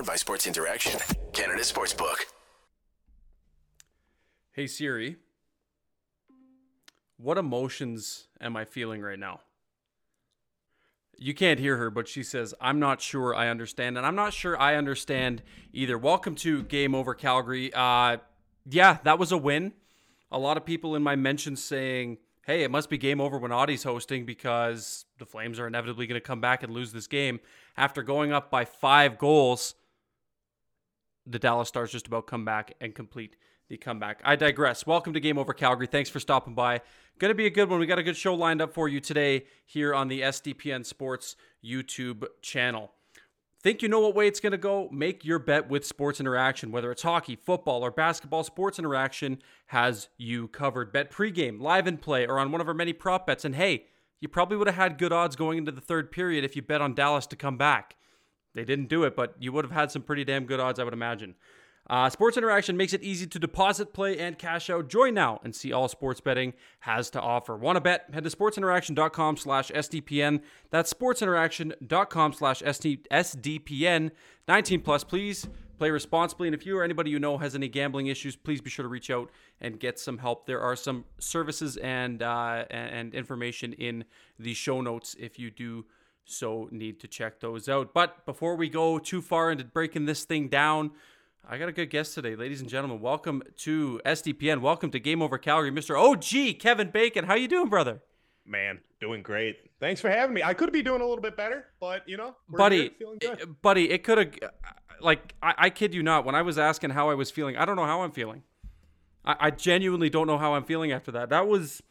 Powered by Sports Interaction, Canada Sportsbook. Hey Siri, what emotions am I feeling right now? You can't hear her, but she says, I'm not sure I understand. And I'm not sure I understand either. Welcome to Game Over Calgary. Uh, yeah, that was a win. A lot of people in my mentions saying, hey, it must be game over when Audie's hosting because the Flames are inevitably going to come back and lose this game. After going up by five goals, the Dallas Stars just about come back and complete the comeback. I digress. Welcome to Game Over Calgary. Thanks for stopping by. Going to be a good one. We got a good show lined up for you today here on the SDPN Sports YouTube channel. Think you know what way it's going to go? Make your bet with Sports Interaction. Whether it's hockey, football, or basketball, Sports Interaction has you covered. Bet pregame, live and play, or on one of our many prop bets. And hey, you probably would have had good odds going into the third period if you bet on Dallas to come back. They didn't do it, but you would have had some pretty damn good odds, I would imagine. Uh, sports Interaction makes it easy to deposit, play, and cash out. Join now and see all sports betting has to offer. Want to bet? Head to sportsinteraction.com slash SDPN. That's sportsinteraction.com slash SDPN. 19 plus, please play responsibly. And if you or anybody you know has any gambling issues, please be sure to reach out and get some help. There are some services and uh, and information in the show notes if you do so need to check those out. But before we go too far into breaking this thing down, I got a good guest today, ladies and gentlemen. Welcome to SDPN. Welcome to Game Over Calgary, Mr. OG Kevin Bacon. How you doing, brother? Man, doing great. Thanks for having me. I could be doing a little bit better, but you know, buddy, feeling eh, good. It, buddy, it could have. Uh, like, I, I, kid you not. When I was asking how I was feeling, I don't know how I'm feeling. I, I genuinely don't know how I'm feeling after that. That was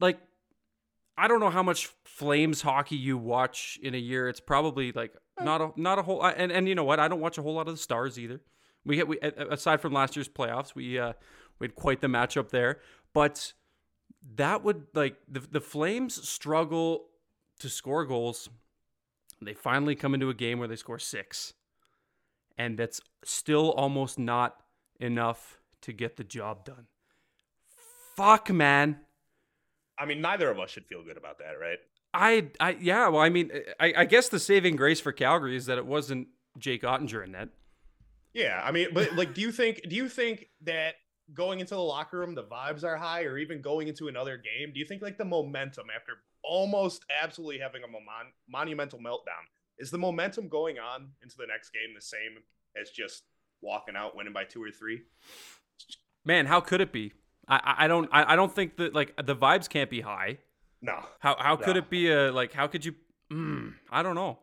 like, I don't know how much Flames hockey you watch in a year. It's probably like not a not a whole. And and you know what? I don't watch a whole lot of the Stars either. We get we aside from last year's playoffs, we uh, we had quite the matchup there. But that would like the the Flames struggle to score goals. They finally come into a game where they score six, and that's still almost not enough to get the job done. Fuck, man. I mean, neither of us should feel good about that, right? I, I, yeah. Well, I mean, I, I guess the saving grace for Calgary is that it wasn't Jake Oettinger in net. Yeah, I mean, but like, do you think do you think that going into the locker room the vibes are high, or even going into another game? Do you think like the momentum after almost absolutely having a mon- monumental meltdown is the momentum going on into the next game the same as just walking out winning by two or three? Man, how could it be? I I don't I, I don't think that like the vibes can't be high. No. How how could it be a like how could you? Mm, I don't know.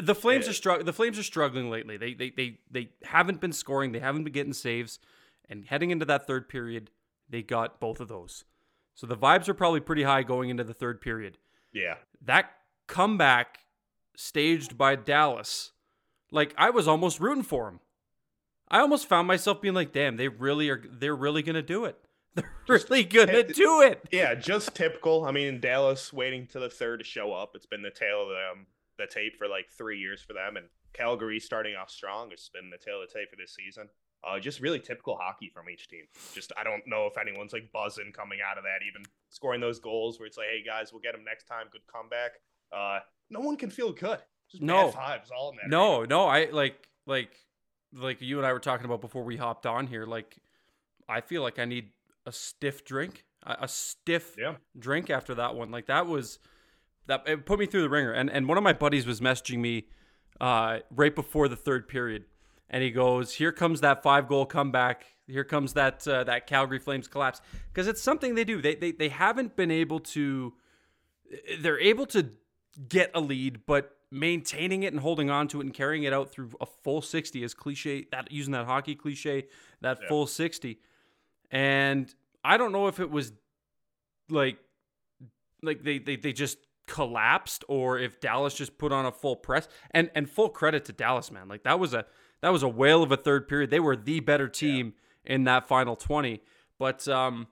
The Flames are struggling. The Flames are struggling lately. They, they they they haven't been scoring. They haven't been getting saves. And heading into that third period, they got both of those. So the vibes are probably pretty high going into the third period. Yeah. That comeback staged by Dallas, like I was almost rooting for him. I almost found myself being like, "Damn, they really are. They're really gonna do it. They're really gonna do it." Yeah, just typical. I mean, Dallas waiting to the third to show up. It's been the tale of them the tape for like three years for them, and Calgary starting off strong. It's been the tail of the tape for this season. Uh, just really typical hockey from each team. Just I don't know if anyone's like buzzing coming out of that, even scoring those goals where it's like, hey guys, we'll get them next time. Good comeback. Uh, no one can feel good. Just no vibes all in that. No, no, I like like like you and I were talking about before we hopped on here. Like I feel like I need a stiff drink, a, a stiff yeah. drink after that one. Like that was that it put me through the ringer. And and one of my buddies was messaging me uh, right before the third period, and he goes, "Here comes that five goal comeback. Here comes that uh, that Calgary Flames collapse." Because it's something they do. They, they they haven't been able to. They're able to get a lead, but maintaining it and holding on to it and carrying it out through a full 60 is cliche that using that hockey cliche that yeah. full 60 and i don't know if it was like like they they, they just collapsed or if Dallas just put on a full press. And and full credit to Dallas, man. Like that was a that was a whale of a third period. They were the better team yeah. in that final 20. But um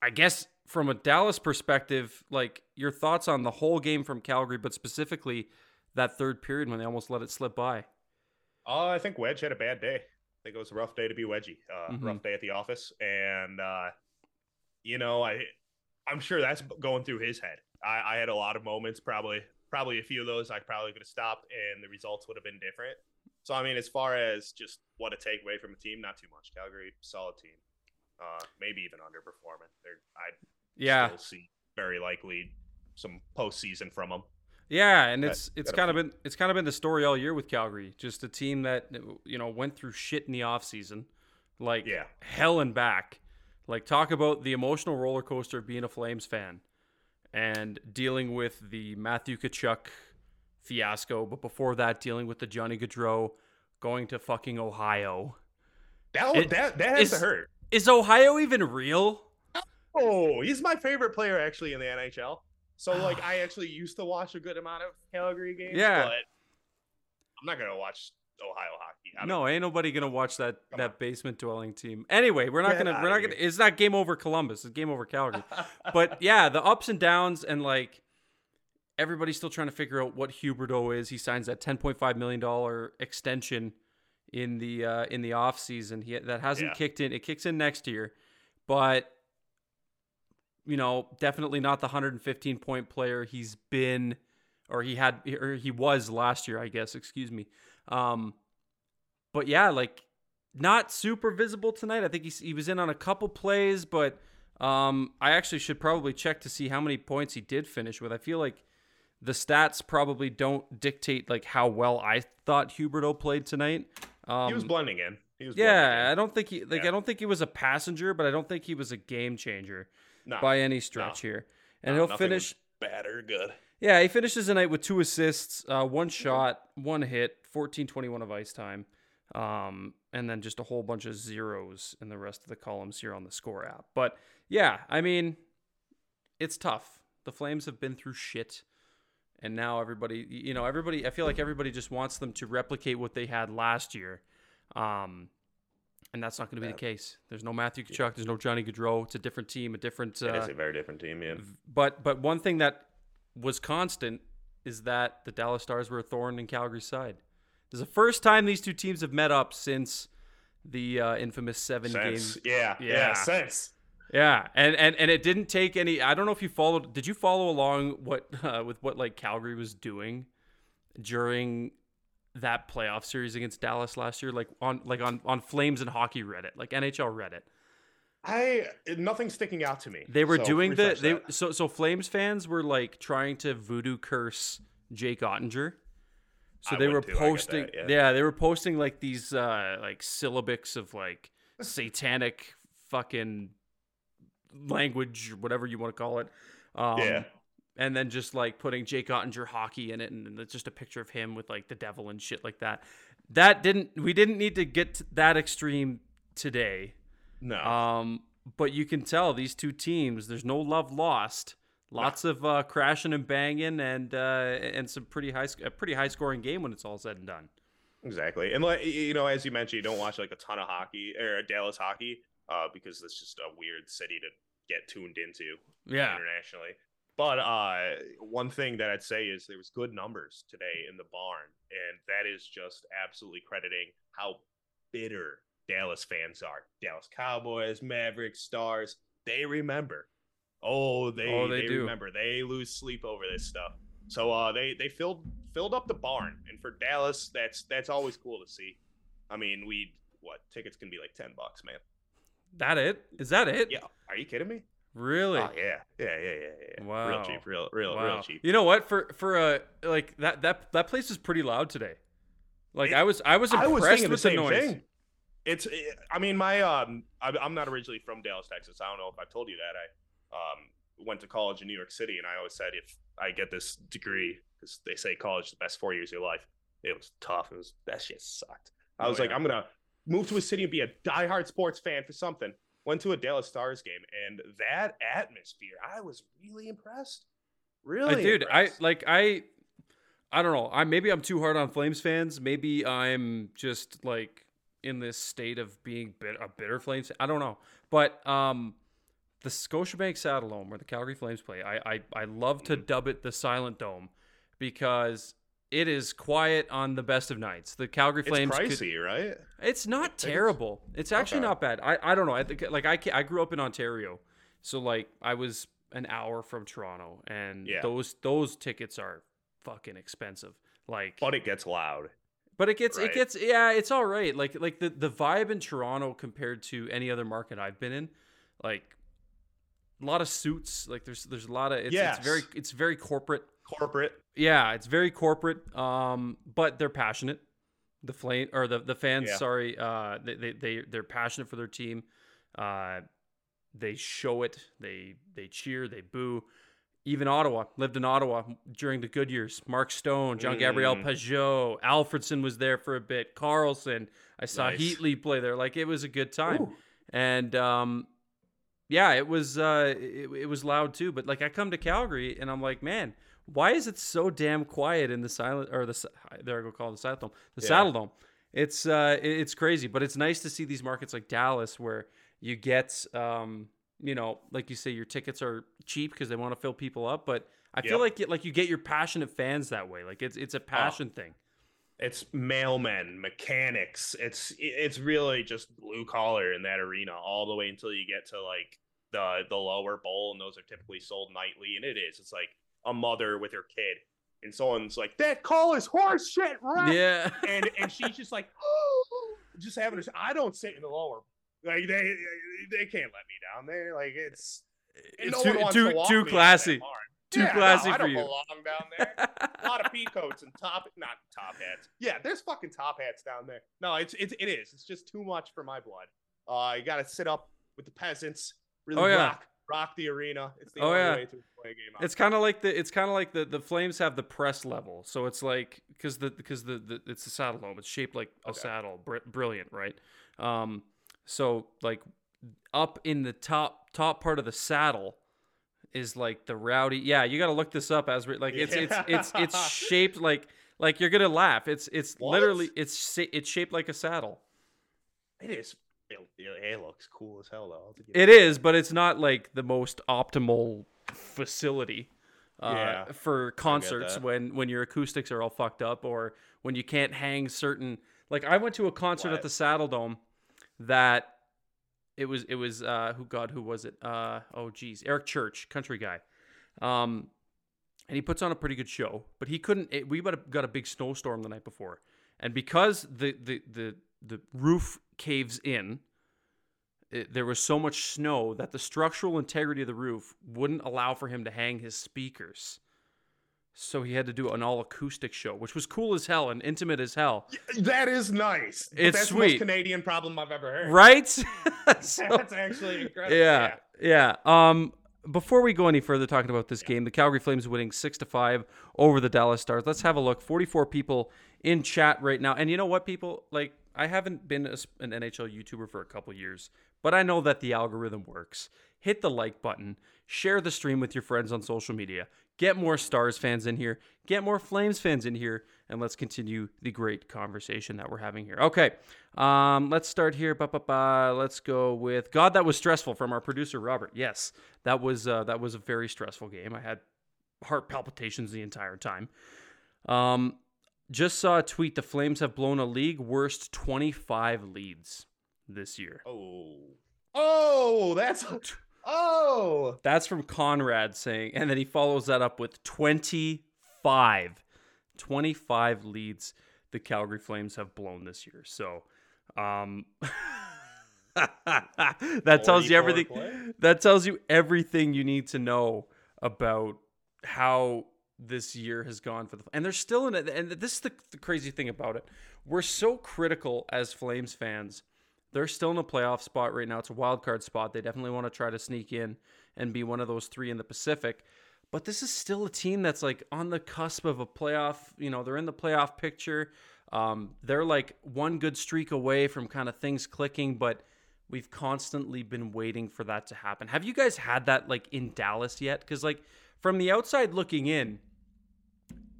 I guess from a Dallas perspective, like your thoughts on the whole game from Calgary, but specifically that third period when they almost let it slip by. Uh, I think Wedge had a bad day. I think it was a rough day to be Wedgie. Uh, mm-hmm. Rough day at the office, and uh, you know, I I'm sure that's going through his head. I, I had a lot of moments, probably probably a few of those I probably could have stopped, and the results would have been different. So I mean, as far as just what to take away from a team, not too much. Calgary, solid team. Uh, maybe even underperforming. They're I Yeah, still see very likely some postseason from them. yeah, and it's it's got a kind of been it's kind of been the story all year with Calgary. Just a team that you know went through shit in the offseason. like Yeah. hell and back. Like talk about the emotional roller coaster of being a Flames fan and dealing with the Matthew Tkachuk fiasco, but before that dealing with the Johnny Gaudreau going to fucking Ohio. That It- that that has to hurt. Is Ohio even real? Oh, he's my favorite player actually in the NHL. So like I actually used to watch a good amount of Calgary games. Yeah. But I'm not gonna watch Ohio hockey. No, ain't nobody gonna watch that Come that on. basement dwelling team. Anyway, we're not Get gonna we're not here. gonna it's not game over Columbus, it's game over Calgary. but yeah, the ups and downs and like everybody's still trying to figure out what Huberdeau is. He signs that ten point five million dollar extension in the uh, in the off season. He that hasn't Yeah. kicked in. It kicks in next year, but you know, definitely not the 115 point player he's been or he had or he was last year, I guess. Excuse me. Um, but yeah, like not super visible tonight. I think he's, he was in on a couple plays, but um, I actually should probably check to see how many points he did finish with. I feel like the stats probably don't dictate like how well I thought Huberdeau played tonight. Um, he was blending in. He was yeah, blending I don't think he like Yeah. I don't think he was a passenger, but I don't think he was a game changer. No, by any stretch here. And no, he'll finish. bad or good. Yeah, he finishes the night with two assists, uh, one shot, one hit, 14 21 of ice time, um, and then just a whole bunch of zeros in the rest of the columns here on the score app. But yeah, I mean, it's tough. The Flames have been through shit. And now everybody, you know, everybody, I feel like everybody just wants them to replicate what they had last year. Um, and that's not going to be the case. There's no Matthew Tkachuk. There's no Johnny Gaudreau. It's a different team, a different. Uh, it is a very different team. Yeah. but but one thing that was constant is that the Dallas Stars were a thorn in Calgary's side. This is the first time these two teams have met up since the uh, infamous seven Sense. game. Yeah, Yeah. yeah. Sense. Yeah, and, and and it didn't take any. I don't know if you followed. Did you follow along what uh, with what like Calgary was doing during that playoff series against Dallas last year? Like on like on on Flames and Hockey Reddit, like NHL Reddit. I nothing's sticking out to me. They were so doing the they that. so so Flames fans were like trying to voodoo curse Jake Oettinger. So I they were too, posting that, yeah. yeah. they were posting like these uh like syllabics of like satanic fucking language whatever you want to call it. Um Yeah. and then just like putting Jake Oettinger hockey in it and it's just a picture of him with like the devil and shit like that. That didn't we didn't need to get to that extreme today. No. Um, but you can tell these two teams, there's no love lost. Lots of uh, crashing and banging, and uh, and some pretty high, a pretty high scoring game when it's all said and done. Exactly, and like you know, as you mentioned, you don't watch like a ton of hockey or Dallas hockey, uh, because it's just a weird city to get tuned into Yeah, internationally. But uh, one thing that I'd say is there was good numbers today in the barn, and that is just absolutely crediting how bitter Dallas fans are. Dallas Cowboys, Mavericks, Stars, they remember. Oh, they Oh, they they, remember. They lose sleep over this stuff. So uh, they they filled filled up the barn, and for Dallas, that's that's always cool to see. I mean, we what tickets can be like ten bucks, man. that it? Is that it? Yeah, are you kidding me? Really? Oh yeah, yeah, yeah, yeah, yeah. Wow. Real cheap, real, real, Wow. real cheap. You know what? For for uh like that that that place is pretty loud today. Like It- I was I was I impressed was thinking the with the, same noise. thing. It's, eh, I mean, my, um, I, I'm not originally from Dallas, Texas. I don't know if i've told you that. I, um, went to college in New York City, and I always said if I get this degree, because they say college is the best four years of your life. It was tough. It was that shit sucked. I Oh, was like. I'm gonna move to a city and be a diehard sports fan for something. Went to a Dallas Stars game, and that atmosphere, I was really impressed. Really, Uh, dude, I like I I don't know. I maybe I'm too hard on Flames fans. Maybe I'm just like in this state of being bit, a bitter Flames. I don't know. But um the Scotiabank Saddledome where the Calgary Flames play, I I, I love to dub it the Silent Dome because it is quiet on the best of nights. The Calgary it's Flames could- pricey, right? it's not terrible. It's actually Okay. not bad. I, I don't know. I think like I I grew up in Ontario, so like I was an hour from Toronto, and Yeah. those those tickets are fucking expensive. Like, But it gets loud. But it gets Right. it gets yeah, it's all right. Like like the the vibe in Toronto compared to any other market I've been in, like a lot of suits. Like there's there's a lot of it's, it's very it's very corporate. Corporate. Yeah, it's very corporate. Um, but they're passionate. The flame or the the fans. Yeah. Sorry, uh, they they they they're passionate for their team. Uh, they show it. They they cheer. They boo. Even Ottawa lived in Ottawa during the good years. Mark Stone, John Gabriel Mm. Pageau, Alfredsson was there for a bit. Karlsson, I saw Nice. Heatley play there. Like it was a good time. Ooh. And um, yeah, it was uh, it, it was loud too. But like I come to Calgary and I'm like, man, why is it so damn quiet in the silent or the there I go call it the Saddle Dome, the Yeah. Saddle Dome. It's uh, it- it's crazy, but it's nice to see these markets like Dallas where you get um, you know, like you say, your tickets are cheap because they want to fill people up. But I feel like it, like you get your passionate fans that way. Like it's it's a oh. passion thing. It's mailmen, mechanics. It's it's really just blue collar in that arena all the way until you get to like the the lower bowl, and those are typically sold nightly. And it is. It's like a mother with her kid, and someone's like, "That call is horse shit, right?" Yeah. and and she's just like, oh, just having a. I don't sit in the lower. Like they they can't let me down there. Like it's It's no too too too me out of that classy. Too Yeah, no, classy I for don't you. belong down there. a lot of peacoats and top not top hats. Yeah, there's fucking top hats down there. No, it's it's it is. It's just too much for my blood. Uh, you got to sit up with the peasants. Really Oh, yeah. rock rock the arena. It's the Oh, only yeah. way to play a game. out It's kind of like the it's kind of like the the Flames have the press level, so it's like because the because the, the it's a saddle dome, it's shaped like a Okay. saddle, Br- brilliant, right? Um, so like up in the top top part of the saddle is like the rowdy. Yeah, you got to look this up as we like it's it's it's it's Yeah. shaped like like you're gonna laugh. It's it's What? literally it's it's shaped like a saddle. It is. It, looks cool as hell though. I'll give you It is, but it's not like the most optimal facility uh, Yeah, for concerts when when your acoustics are all fucked up or when you can't hang certain. Like I went to a concert at the Saddle Dome that it was it was uh who God who was it uh oh geez Eric Church country guy, um, and he puts on a pretty good show, but he couldn't. It, we got a, big snowstorm the night before, and because the the the the roof caves in, it, there was so much snow that the structural integrity of the roof wouldn't allow for him to hang his speakers. So he had to do an all acoustic show, which was cool as hell and intimate as hell. That is nice. It's that's the sweet. most Canadian problem I've ever heard. Right? So- That's actually incredible. yeah, yeah. Um, before we go any further talking about this game, the Calgary Flames winning six to five over the Dallas Stars. Let's have a look. Forty-four people in chat right now, and you know what, people like. I haven't been a an NHL YouTuber for a couple years, but I know that the algorithm works. Hit the like button, share the stream with your friends on social media, get more Stars fans in here, get more Flames fans in here, and let's continue the great conversation that we're having here. Okay, um, let's start here. Ba, ba, ba. Let's go with God. That was stressful from our producer Robert. Yes, that was uh, that was a very stressful game. I had heart palpitations the entire time. Um, just saw a tweet. The Flames have blown a league worst 25 leads this year. Oh. Oh, that's oh. That's from Conrad saying, and then he follows that up with 25. 25 leads the Calgary Flames have blown this year. So, um, that tells you everything. play? That tells you everything you need to know about how this year has gone for the. And they're still in it. And this is the, the crazy thing about it. We're so critical as Flames fans. They're still in a playoff spot right now. It's a wild card spot. They definitely want to try to sneak in and be one of those three in the Pacific. But this is still a team that's like on the cusp of a playoff. You know, they're in the playoff picture. Um, they're like one good streak away from kind of things clicking, but we've constantly been waiting for that to happen. Have you guys had that like in Dallas yet? Because like from the outside looking in,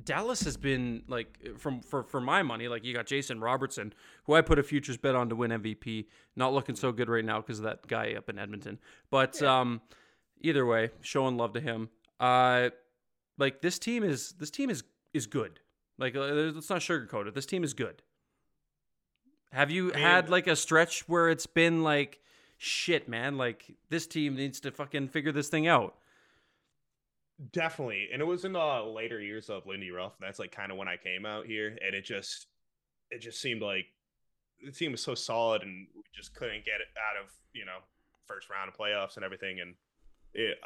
Dallas has been like from for for my money, like you got Jason Robertson, who I put a futures bet on to win MVP. Not looking so good right now because of that guy up in Edmonton. But um, either way, showing love to him. Uh, like this team is this team is is good. Like uh, let's not sugarcoat it. This team is good. Have you I mean- had like a stretch where it's been like shit, man? Like this team needs to fucking figure this thing out. Definitely. And it was in the later years of Lindy Ruff. That's like kind of when I came out here. And it just it just seemed like the team was so solid and we just couldn't get it out of you know first round of playoffs and everything. And it,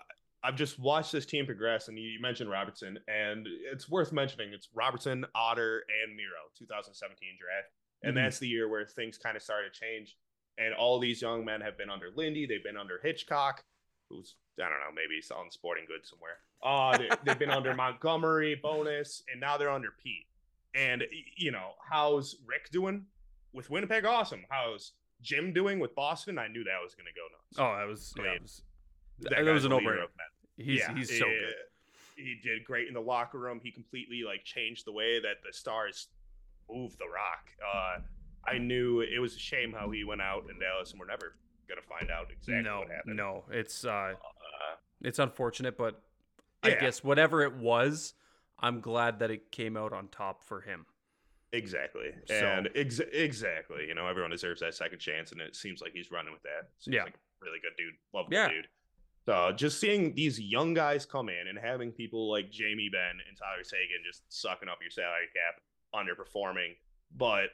I've just watched this team progress. And you mentioned Robertson, and it's worth mentioning it's Robertson, Otter, and Miro, 2017 draft, and Mhm. that's the year where things kind of started to change. And all these young men have been under Lindy, they've been under Hitchcock, who's I don't know, maybe selling sporting goods somewhere. Uh, they, they've been under Montgomery, Bowness, and now they're under Pete. And you know, how's Rick doing with Winnipeg? Awesome. How's Jim doing with Boston? I knew that was going to go nuts. Oh, that was I yeah, mean, it was, That that was a guy's the leader no-brainer. of men. He's he's so eh, good. He did great in the locker room. He completely like changed the way that the Stars move the rock. Uh, I knew it was a shame how he went out in Dallas, and we're never gonna find out exactly no, what happened. no, it's uh, Uh, it's unfortunate, but I guess whatever it was, I'm glad that it came out on top for him. exactly, So- and ex- exactly. You know, everyone deserves that second chance, and it seems like he's running with that. Seems Yeah. like a really good dude, lovable Yeah. dude. So just seeing these young guys come in and having people like Jamie Benn and Tyler Seguin just sucking up your salary cap, underperforming, but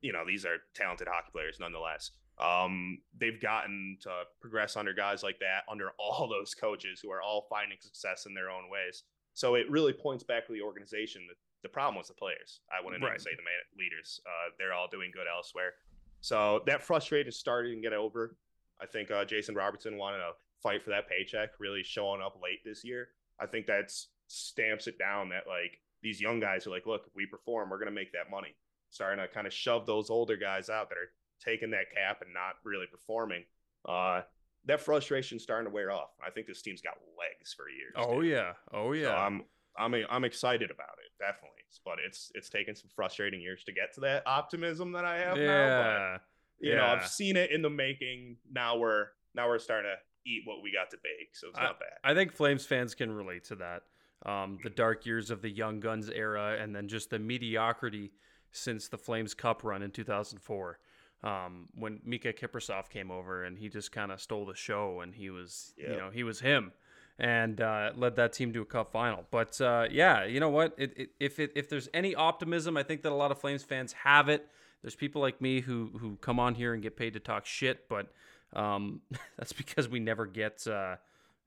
you know these are talented hockey players nonetheless. Um, they've gotten to progress under guys like that, under all those coaches who are all finding success in their own ways. So it really points back to the organization. The, the problem was the players. I wouldn't Right. say the man, leaders. Uh, they're all doing good elsewhere. So that frustration is starting to get over. I think uh, Jason Robertson wanted to fight for that paycheck, really showing up late this year. I think that stamps it down that like these young guys are like, look, if we perform, we're gonna make that money. Starting to kind of shove those older guys out that are taking that cap and not really performing. Uh, that frustration's starting to wear off. I think this team's got legs for years. Oh dude. yeah, oh So yeah. I'm I'm I'm excited about it, definitely. But it's it's taken some frustrating years to get to that optimism that I have now. But yeah, you know. I've seen it in the making. Now we're now we're starting to eat what we got to bake, so it's not bad. I think Flames fans can relate to that. Um, the dark years of the Young Guns era, and then just the mediocrity since the Flames Cup run in 2004, um, when Miikka Kiprusoff came over and he just kind of stole the show, and he was, you know, he was him, and uh, led that team to a Cup final. But uh, yeah, you know what? It, it, if it, if there's any optimism, I think that a lot of Flames fans have it. There's people like me who who come on here and get paid to talk shit, but um, that's because we never get uh,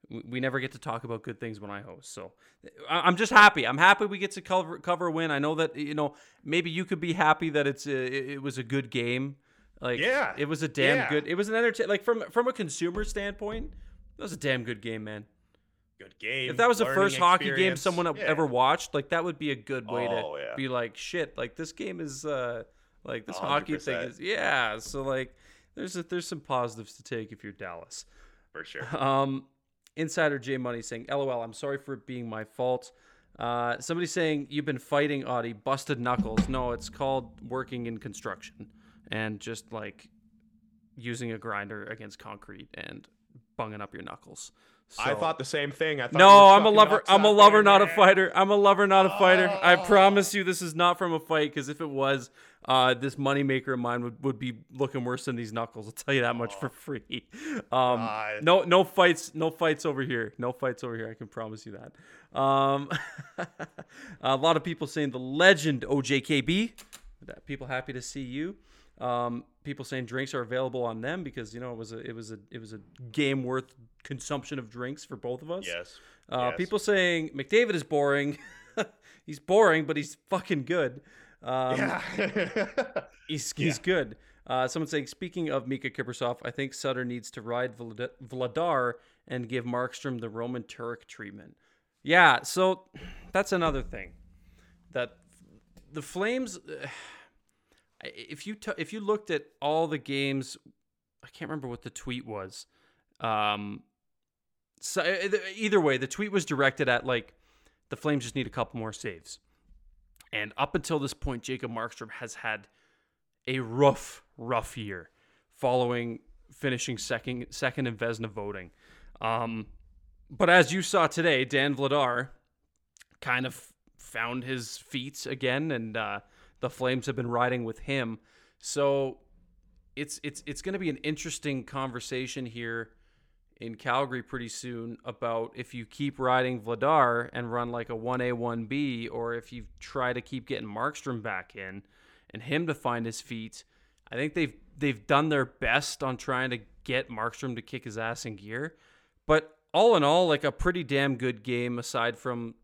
we- never get to talk about good things when I host. So I'm just happy. I'm happy we get to cover cover a win. I know that you know maybe you could be happy that it's a, it it was a good game. Like Yeah. it was a damn Yeah. good. It was an entertain like from from a consumer standpoint. That was a damn good game, man. Good game. If that was the first hockey game someone Yeah. ever watched, like that would be a good way Oh, to yeah. be like, shit, like this game is uh like this hockey thing is yeah. So like there's a, there's some positives to take if you're Dallas. for sure. Um, Insider J Money saying, "LOL, I'm sorry for it being my fault." Uh, somebody saying you've been fighting Audie, busted knuckles. No, it's called working in construction and just like using a grinder against concrete and bunging up your knuckles. I thought the same thing. I thought no, I'm a lover. I'm a lover, there, not a fighter. I'm a lover, not a fighter. I Oh. promise you, this is not from a fight. Because if it was, uh, this moneymaker of mine would, would be looking worse than these knuckles. I'll tell you that much for free. Um, no, no fights. No fights over here. No fights over here. I can promise you that. Um, a lot of people saying the legend OJKB. That people happy to see you. Um, people saying drinks are available on them because you know it was a it was a it was a game worth consumption of drinks for both of us. Yes. Uh, Yes. People saying McDavid is boring. he's boring, but he's fucking good. Um, yeah. He's he's good. Uh, someone saying, speaking of Miikka Kiprusoff, I think Sutter needs to ride Vlad- Vladar and give Markstrom the Roman Turek treatment. Yeah, so that's another thing that the Flames. If you t- if you looked at all the games, I can't remember what the tweet was. Um, so either way, the tweet was directed at like the Flames just need a couple more saves. And up until this point, Jacob Markstrom has had a rough, rough year following finishing second second in Vezina voting. Um, but as you saw today, Dan Vladar kind of found his feet again, and uh, the Flames have been riding with him. So it's it's it's going to be an interesting conversation here in Calgary pretty soon about if you keep riding Vladar and run like a 1A 1B or if you try to keep getting Markstrom back in and him to find his feet. I think they've they've done their best on trying to get Markstrom to kick his ass in gear. But all in all, like a pretty damn good game aside from,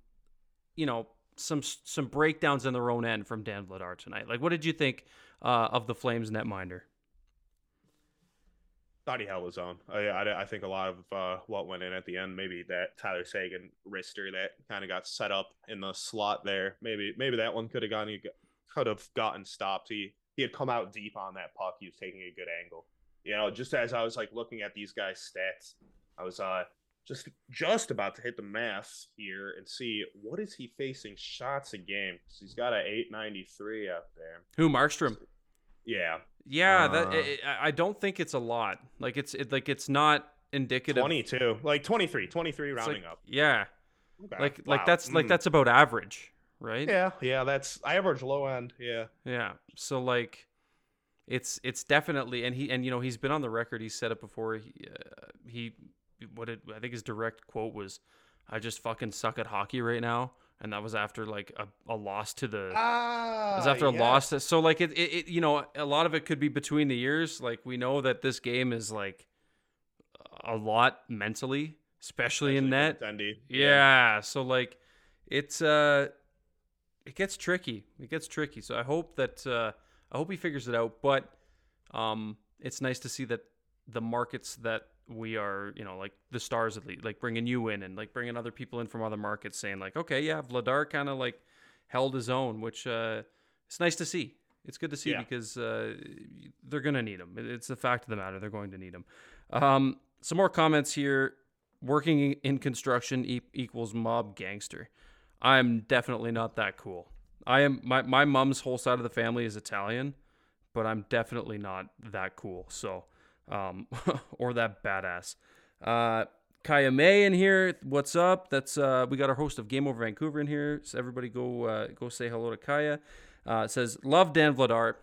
you know, some some breakdowns in their own end from Dan Vladar tonight. Like, what did you think uh, of the Flames netminder? thought he held his own. I, I, I, think a lot of uh, what went in at the end, maybe that Tyler Seguin wrister that kind of got set up in the slot there. Maybe maybe that one could have gone could have gotten stopped. He he had come out deep on that puck. He was taking a good angle. You know, just as I was like looking at these guys' stats, I was uh just just about to hit the math here and see what is he facing shots a game. He's got a 893 up there. Who Markstrom? Yeah. Yeah, that uh, it, I don't think it's a lot. Like it's it, like it's not indicative. 22, like 23, 23 rounding like, up. Yeah. Okay. Like wow. like that's mm. like that's about average, right? Yeah, yeah, that's I average low end. Yeah. Yeah. So like it's it's definitely and he and you know he's been on the record he said it before he uh, he what it, I think his direct quote was I just fucking suck at hockey right now and that was after like a, a loss to the ah, it was after yes. a loss to, so like it, it, it you know a lot of it could be between the years. Like we know that this game is like a lot mentally especially, especially in net. Yeah. yeah. So like it's uh it gets tricky. It gets tricky. So i hope that uh i hope he figures it out. But um it's nice to see that the markets that we are, you know, like the stars at least, like bringing you in and like bringing other people in from other markets, saying like, okay, yeah, Vladar kind of like held his own, which uh, it's nice to see. It's good to see yeah. because uh, they're gonna need him. It's the fact of the matter; they're going to need him. Um, some more comments here. Working in construction e- equals mob gangster. I'm definitely not that cool. I am my my mom's whole side of the family is Italian, but I'm definitely not that cool. So um, or that badass. Uh, Kaya May in here. What's up? That's uh, we got our host of Game Over Vancouver in here. So everybody go uh, go say hello to Kaya. Uh, says love Dan Vladar.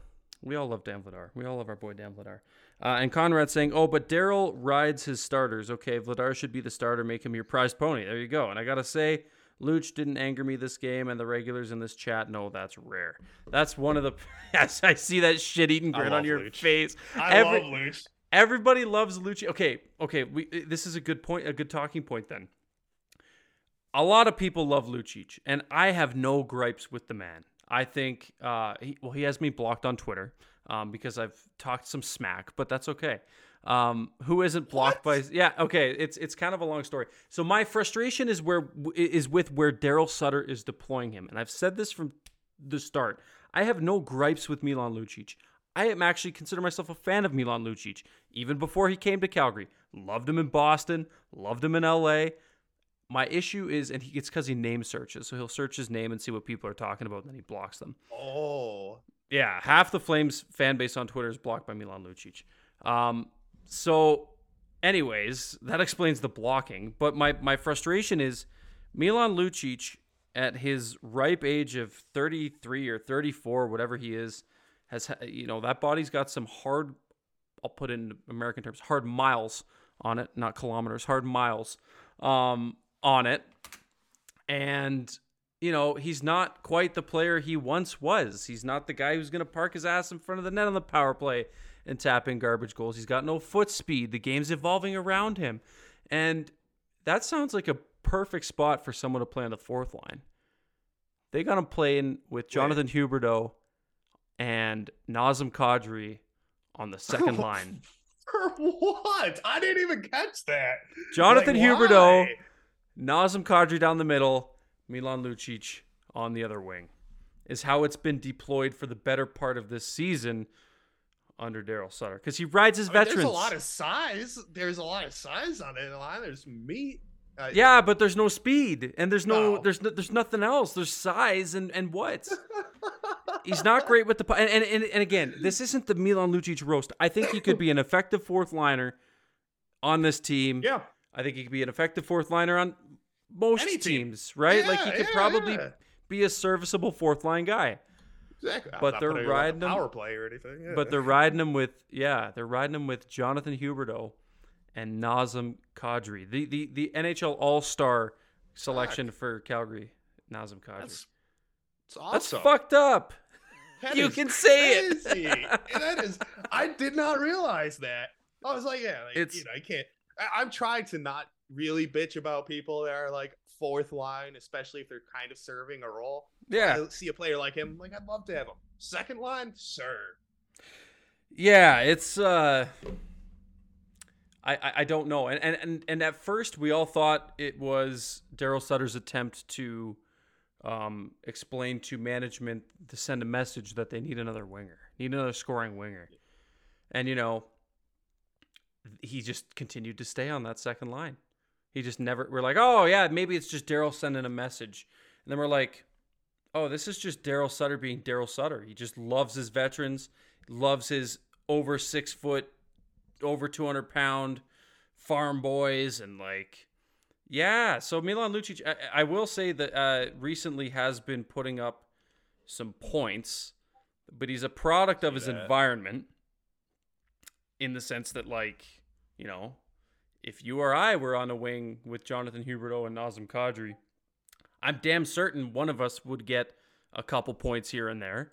We all love Dan Vladar. We all love our boy Dan Vladar. Uh, and Conrad saying, "Oh, but Daryl rides his starters. Okay, Vladar should be the starter. Make him your prize pony. There you go." And I gotta say, Luch didn't anger me this game, and the regulars in this chat know that's rare. That's one of the. Yes, I see that shit eating grin on your Luch. face. I Every, love Luch. Everybody loves Lucci. Okay, okay. We this is a good point, a good talking point. Then, a lot of people love Lucic, and I have no gripes with the man. I think, uh, he, well, he has me blocked on Twitter um, because I've talked some smack, but that's okay. Um, who isn't blocked what? by? Yeah, okay. It's it's kind of a long story. So my frustration is where is with where Daryl Sutter is deploying him, and I've said this from the start. I have no gripes with Milan Lucic. I am actually consider myself a fan of Milan Lucic even before he came to Calgary. Loved him in Boston, loved him in LA. My issue is, and he, it's because he name searches. So he'll search his name and see what people are talking about, and then he blocks them. Oh. Yeah, half the Flames fan base on Twitter is blocked by Milan Lucic. Um, so, anyways, that explains the blocking. But my, my frustration is Milan Lucic, at his ripe age of 33 or 34, whatever he is, has you know that body's got some hard I'll put in American terms hard miles on it, not kilometers, hard miles um, on it. And you know, he's not quite the player he once was. He's not the guy who's going to park his ass in front of the net on the power play and tap in garbage goals. He's got no foot speed. The game's evolving around him. And that sounds like a perfect spot for someone to play on the fourth line. They got him playing with Jonathan Wait. Huberdeau and Nazem Kadri on the second line. For what? I didn't even catch that. Jonathan like, Huberdeau, Nazem Kadri down the middle, Milan Lucic on the other wing. Is how it's been deployed for the better part of this season under Daryl Sutter because he rides his I mean, veterans. There's a lot of size. There's a lot of size on it. line. There's meat. Uh, yeah, but there's no speed and there's no, no. there's no, there's nothing else. There's size and and what? he's not great with the and, and and again, this isn't the Milan Lucic roast. I think he could be an effective fourth liner on this team. Yeah, I think he could be an effective fourth liner on most Any teams, team. right? Yeah, like he could yeah, probably yeah. be a serviceable fourth line guy. Exactly. But they're riding him power play or anything. But they're riding him with yeah, they're riding him with Jonathan Huberdeau and Nazem Kadri. The the the NHL All Star selection Fuck. for Calgary. Nazem Kadri. That's, that's awesome. That's fucked up. That You can say it. crazy. And that is, I did not realize that. I was like, yeah, like, It's- you know, I can't. I, I'm trying to not really bitch about people that are like fourth line, especially if they're kind of serving a role. Yeah. I see a player like him, like I'd love to have him. Second line, sir. Yeah, it's uh I, I, I don't know. And, and and and at first we all thought it was Daryl Sutter's attempt to um explain to management to send a message that they need another winger. Need another scoring winger. And you know, he just continued to stay on that second line. He just never we're like, "Oh, yeah, maybe it's just Daryl sending a message." And then we're like, "Oh, this is just Daryl Sutter being Daryl Sutter. He just loves his veterans, loves his over 6 foot, over 200 pound farm boys and like yeah, so Milan Lucic I, I will say that uh recently has been putting up some points, but he's a product of his that. environment in the sense that like, you know, if you or I were on a wing with Jonathan Huberdeau and Nazem Kadri, I'm damn certain one of us would get a couple points here and there,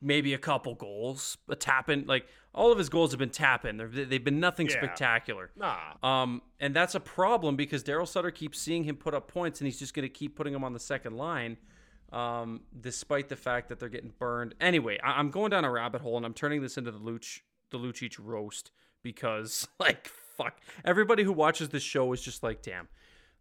maybe a couple goals, a tap in. Like all of his goals have been tap in. They've, they've been nothing Yeah. spectacular. Nah. Um, and that's a problem because Daryl Sutter keeps seeing him put up points, and he's just going to keep putting him on the second line, um, despite the fact that they're getting burned. Anyway, I- I'm going down a rabbit hole, and I'm turning this into the Luch the Lucic roast because, like, fuck, everybody who watches this show is just like, damn,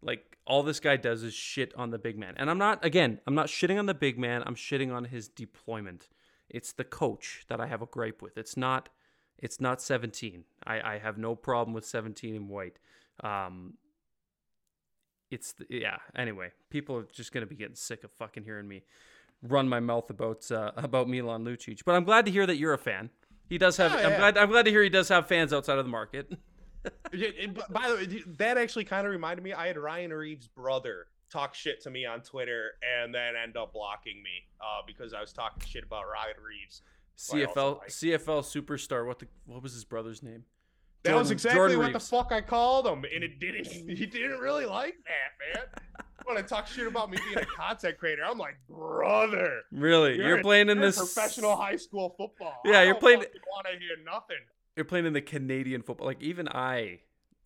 like all this guy does is shit on the big man. And I'm not, again, I'm not shitting on the big man. I'm shitting on his deployment. It's the coach that I have a gripe with. It's not it's not 17. I, I have no problem with 17 in white. Um, it's the, yeah. Anyway, people are just gonna be getting sick of fucking hearing me run my mouth about uh, about Milan Lucic. But I'm glad to hear that you're a fan. He does have. Oh, I'm glad. I'm glad to hear he does have fans outside of the market. Yeah, By the way, that actually kind of reminded me. I had Ryan Reaves' brother talk shit to me on Twitter and then end up blocking me uh, because I was talking shit about Ryan Reaves. CFL like- CFL superstar. What the what was his brother's name? That was exactly Jordan what Reeves. the fuck I called him, and it didn't. He didn't really like that, man. when I talk shit about me being a content creator, I'm like, brother, Really, you're, in- playing in you're this professional high school football. Yeah, you're don't playing- Want to hear nothing? you're playing in the Canadian football. Like even I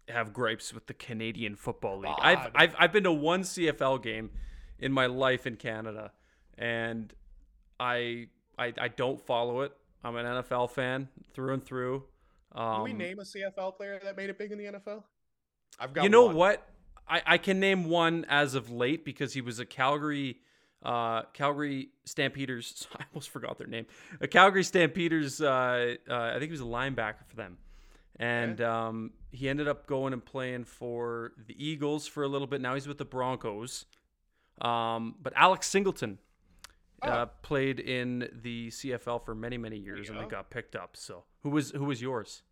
have gripes with the Canadian Football League. I've I've I've been to one CFL game in my life in Canada, and I I I don't follow it. I'm an NFL fan through and through. Um, Can we name a CFL player that made it big in the NFL? I've got. you know one. what? I, I can name one as of late because he was a Calgary uh, Calgary Stampeders. I almost forgot their name. A Calgary Stampeders. Uh, uh, I think he was a linebacker for them, and um, he ended up going and playing for the Eagles for a little bit. Now he's with the Broncos. Um, but Alex Singleton uh, Oh. played in the CFL for many many years and then got picked up. So who was who was yours?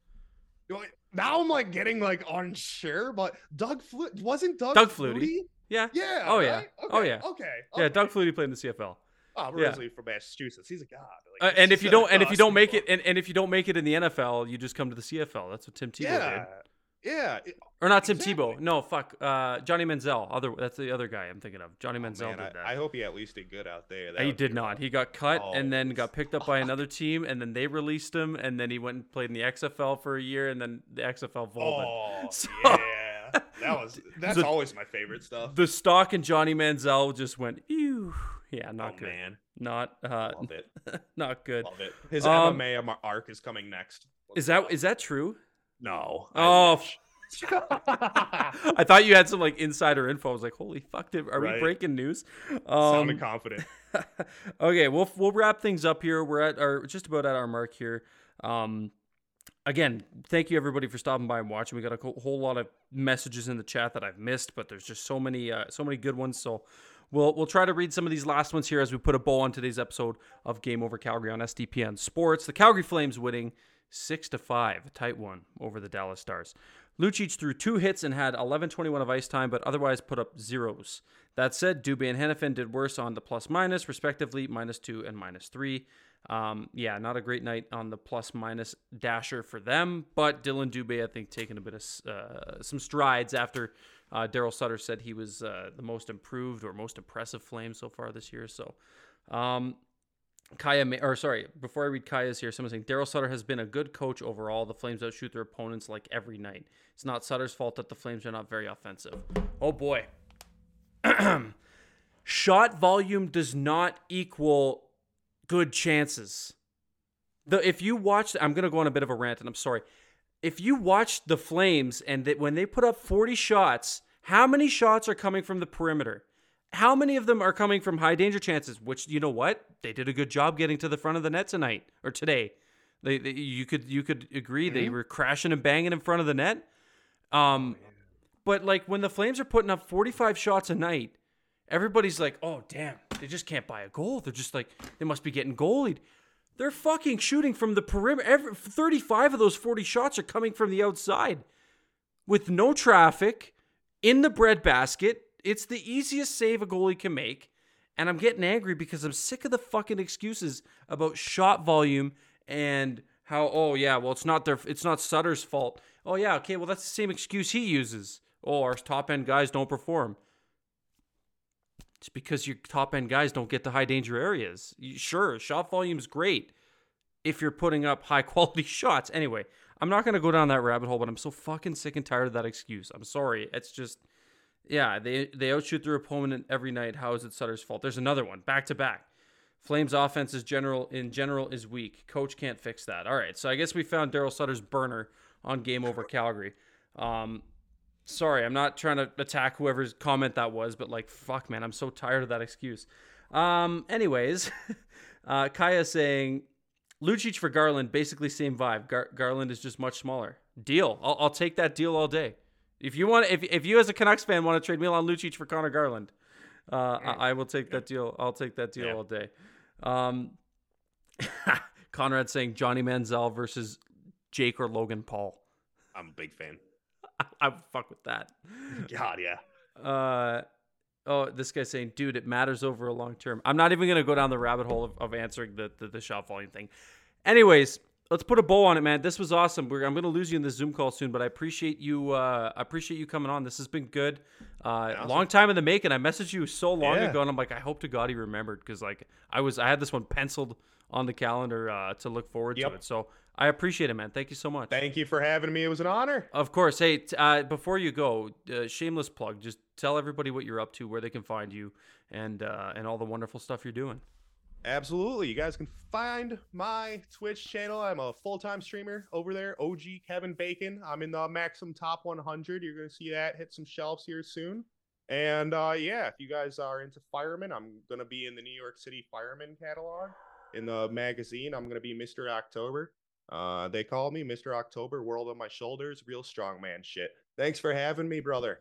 Now I'm like getting like unsure, but Doug Flu wasn't Doug, Doug Flutie. Yeah. Yeah. Oh, yeah. right? Oh, Okay, yeah. Okay. Yeah. Doug Flutie played in the CFL. Oh, yeah. originally from Massachusetts. He's a god. Uh, and if you don't, and if you don't make it, and, and if you don't make it in the NFL, you just come to the CFL. That's what Tim Tebow yeah, did, yeah. It- or not Tim Exactly. Tebow. No, fuck, uh, Johnny Manziel. Other, that's the other guy I'm thinking of. Johnny Manziel Oh, man, did that. I, I hope he at least did good out there. That he did not. rough. He got cut and Oh, then got picked up by another team, and then they released him, and then he went and played in the XFL for a year, and then the XFL folded. Oh So- yeah, that was that's So- always my favorite stuff. The stock and Johnny Manziel just went, ew. Yeah, not oh good. man, Not, uh, love it, not good. love it. His Um, MMA arc is coming next. Is that is that true? no? Oh, I thought you had some like insider info. I was like, "Holy fuck! Did, are we breaking news?" Sounded Um, confident. okay, we'll we'll wrap things up here. We're at our just about at our mark here. Um, again, thank you everybody for stopping by and watching. We got a whole lot of messages in the chat that I've missed, but there's just so many uh, so many good ones. So we'll we'll try to read some of these last ones here as we put a bow on today's episode of Game Over Calgary on SDPN Sports. The Calgary Flames winning six to five, a tight one over the Dallas Stars. Lucic threw two hits and had 11-21 of ice time, but otherwise put up zeros. That said, Dubé and Hanifin did worse on the plus minus, respectively, minus two and minus three. Um, yeah, not a great night on the plus minus dasher for them, but Dylan Dubé, I think, taking a bit of uh, some strides after uh, Daryl Sutter said he was uh, the most improved or most impressive flame so far this year. So, um, Kaya, Ma- or sorry, before I read Kaya's here, someone's saying Daryl Sutter has been a good coach overall. The Flames outshoot their opponents like every night. It's not Sutter's fault that the Flames are not very offensive. Oh boy. Shot volume does not equal good chances. The if you watch, I'm gonna go on a bit of a rant, and I'm sorry. If you watch the Flames and that when they put up 40 shots, how many shots are coming from the perimeter? How many of them are coming from high danger chances? Which you know what they did a good job getting to the front of the net tonight or today. They, they you could you could agree they were crashing and banging in front of the net. Um, but like when the Flames are putting up 45 shots a night, everybody's like, "Oh damn, they just can't buy a goal." They're just like they must be getting goalied. They're fucking shooting from the perimeter. Every, 35 of those 40 shots are coming from the outside with no traffic in the breadbasket. It's the easiest save a goalie can make. And I'm getting angry because I'm sick of the fucking excuses about shot volume and how oh yeah, well it's not their it's not Sutter's fault. Oh yeah, okay, well that's the same excuse he uses. Oh, our top end guys don't perform. It's because your top end guys don't get to high danger areas. Sure, shot volume is great if you're putting up high quality shots. Anyway, I'm not going to go down that rabbit hole, but I'm so fucking sick and tired of that excuse. I'm sorry. It's just, yeah, they they outshoot their opponent every night. How is it Sutter's fault? There's another one, back to back. Flames offense is general in general is weak. Coach can't fix that. All right, so I guess we found Daryl Sutter's burner on Game Over Calgary. Um, sorry, I'm not trying to attack whoever's comment that was, but like, fuck, man, I'm so tired of that excuse. Um, anyways, uh, Kaya saying Lucic for Garland, basically same vibe. Gar- Garland is just much smaller. Deal. I'll, I'll take that deal all day. If you want, if if you as a Canucks fan want to trade Milan Lucic for Conor Garland, uh, I, I will take that deal. I'll take that deal Yeah. all day. Um, Conrad saying Johnny Manziel versus Jake or Logan Paul. I'm a big fan. I would fuck with that. God, yeah. Uh, oh, this guy's saying, dude, it matters over a long term. I'm not even gonna go down the rabbit hole of, of answering the, the the shot volume thing. Anyways, let's put a bow on it, man. This was awesome. We're, I'm gonna lose you in the Zoom call soon, but I appreciate you. Uh, I appreciate you coming on. This has been good. Uh, Awesome. long time in the making. I messaged you so long Yeah. ago, and I'm like, I hope to God he remembered because like I was, I had this one penciled on the calendar uh, to look forward Yep. to it. So I appreciate it, man. Thank you so much. Thank you for having me. It was an honor. Of course. Hey, t- uh, before you go, uh, shameless plug. Just tell everybody what you're up to, where they can find you, and uh, and all the wonderful stuff you're doing. Absolutely. You guys can find my Twitch channel. I'm a full time streamer over there, OG Kevin Bacon. I'm in the Maximum Top 100. You're going to see that hit some shelves here soon. And uh, yeah, if you guys are into firemen, I'm going to be in the New York City Fireman catalog. In the magazine, I'm going to be Mr. October. Uh, they call me Mr. October, world on my shoulders, real strong man shit. Thanks for having me, brother.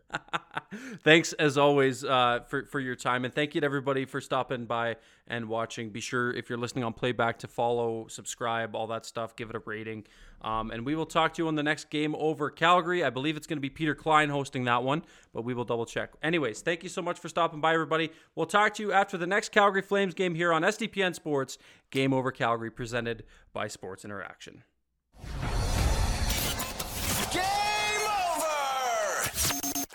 Thanks as always uh, for for your time, and thank you to everybody for stopping by and watching. Be sure if you're listening on playback to follow, subscribe, all that stuff. Give it a rating, um, and we will talk to you on the next game over Calgary. I believe it's going to be Peter Klein hosting that one, but we will double check. Anyways, thank you so much for stopping by, everybody. We'll talk to you after the next Calgary Flames game here on SDPN Sports. Game over Calgary, presented by Sports Interaction. Game over!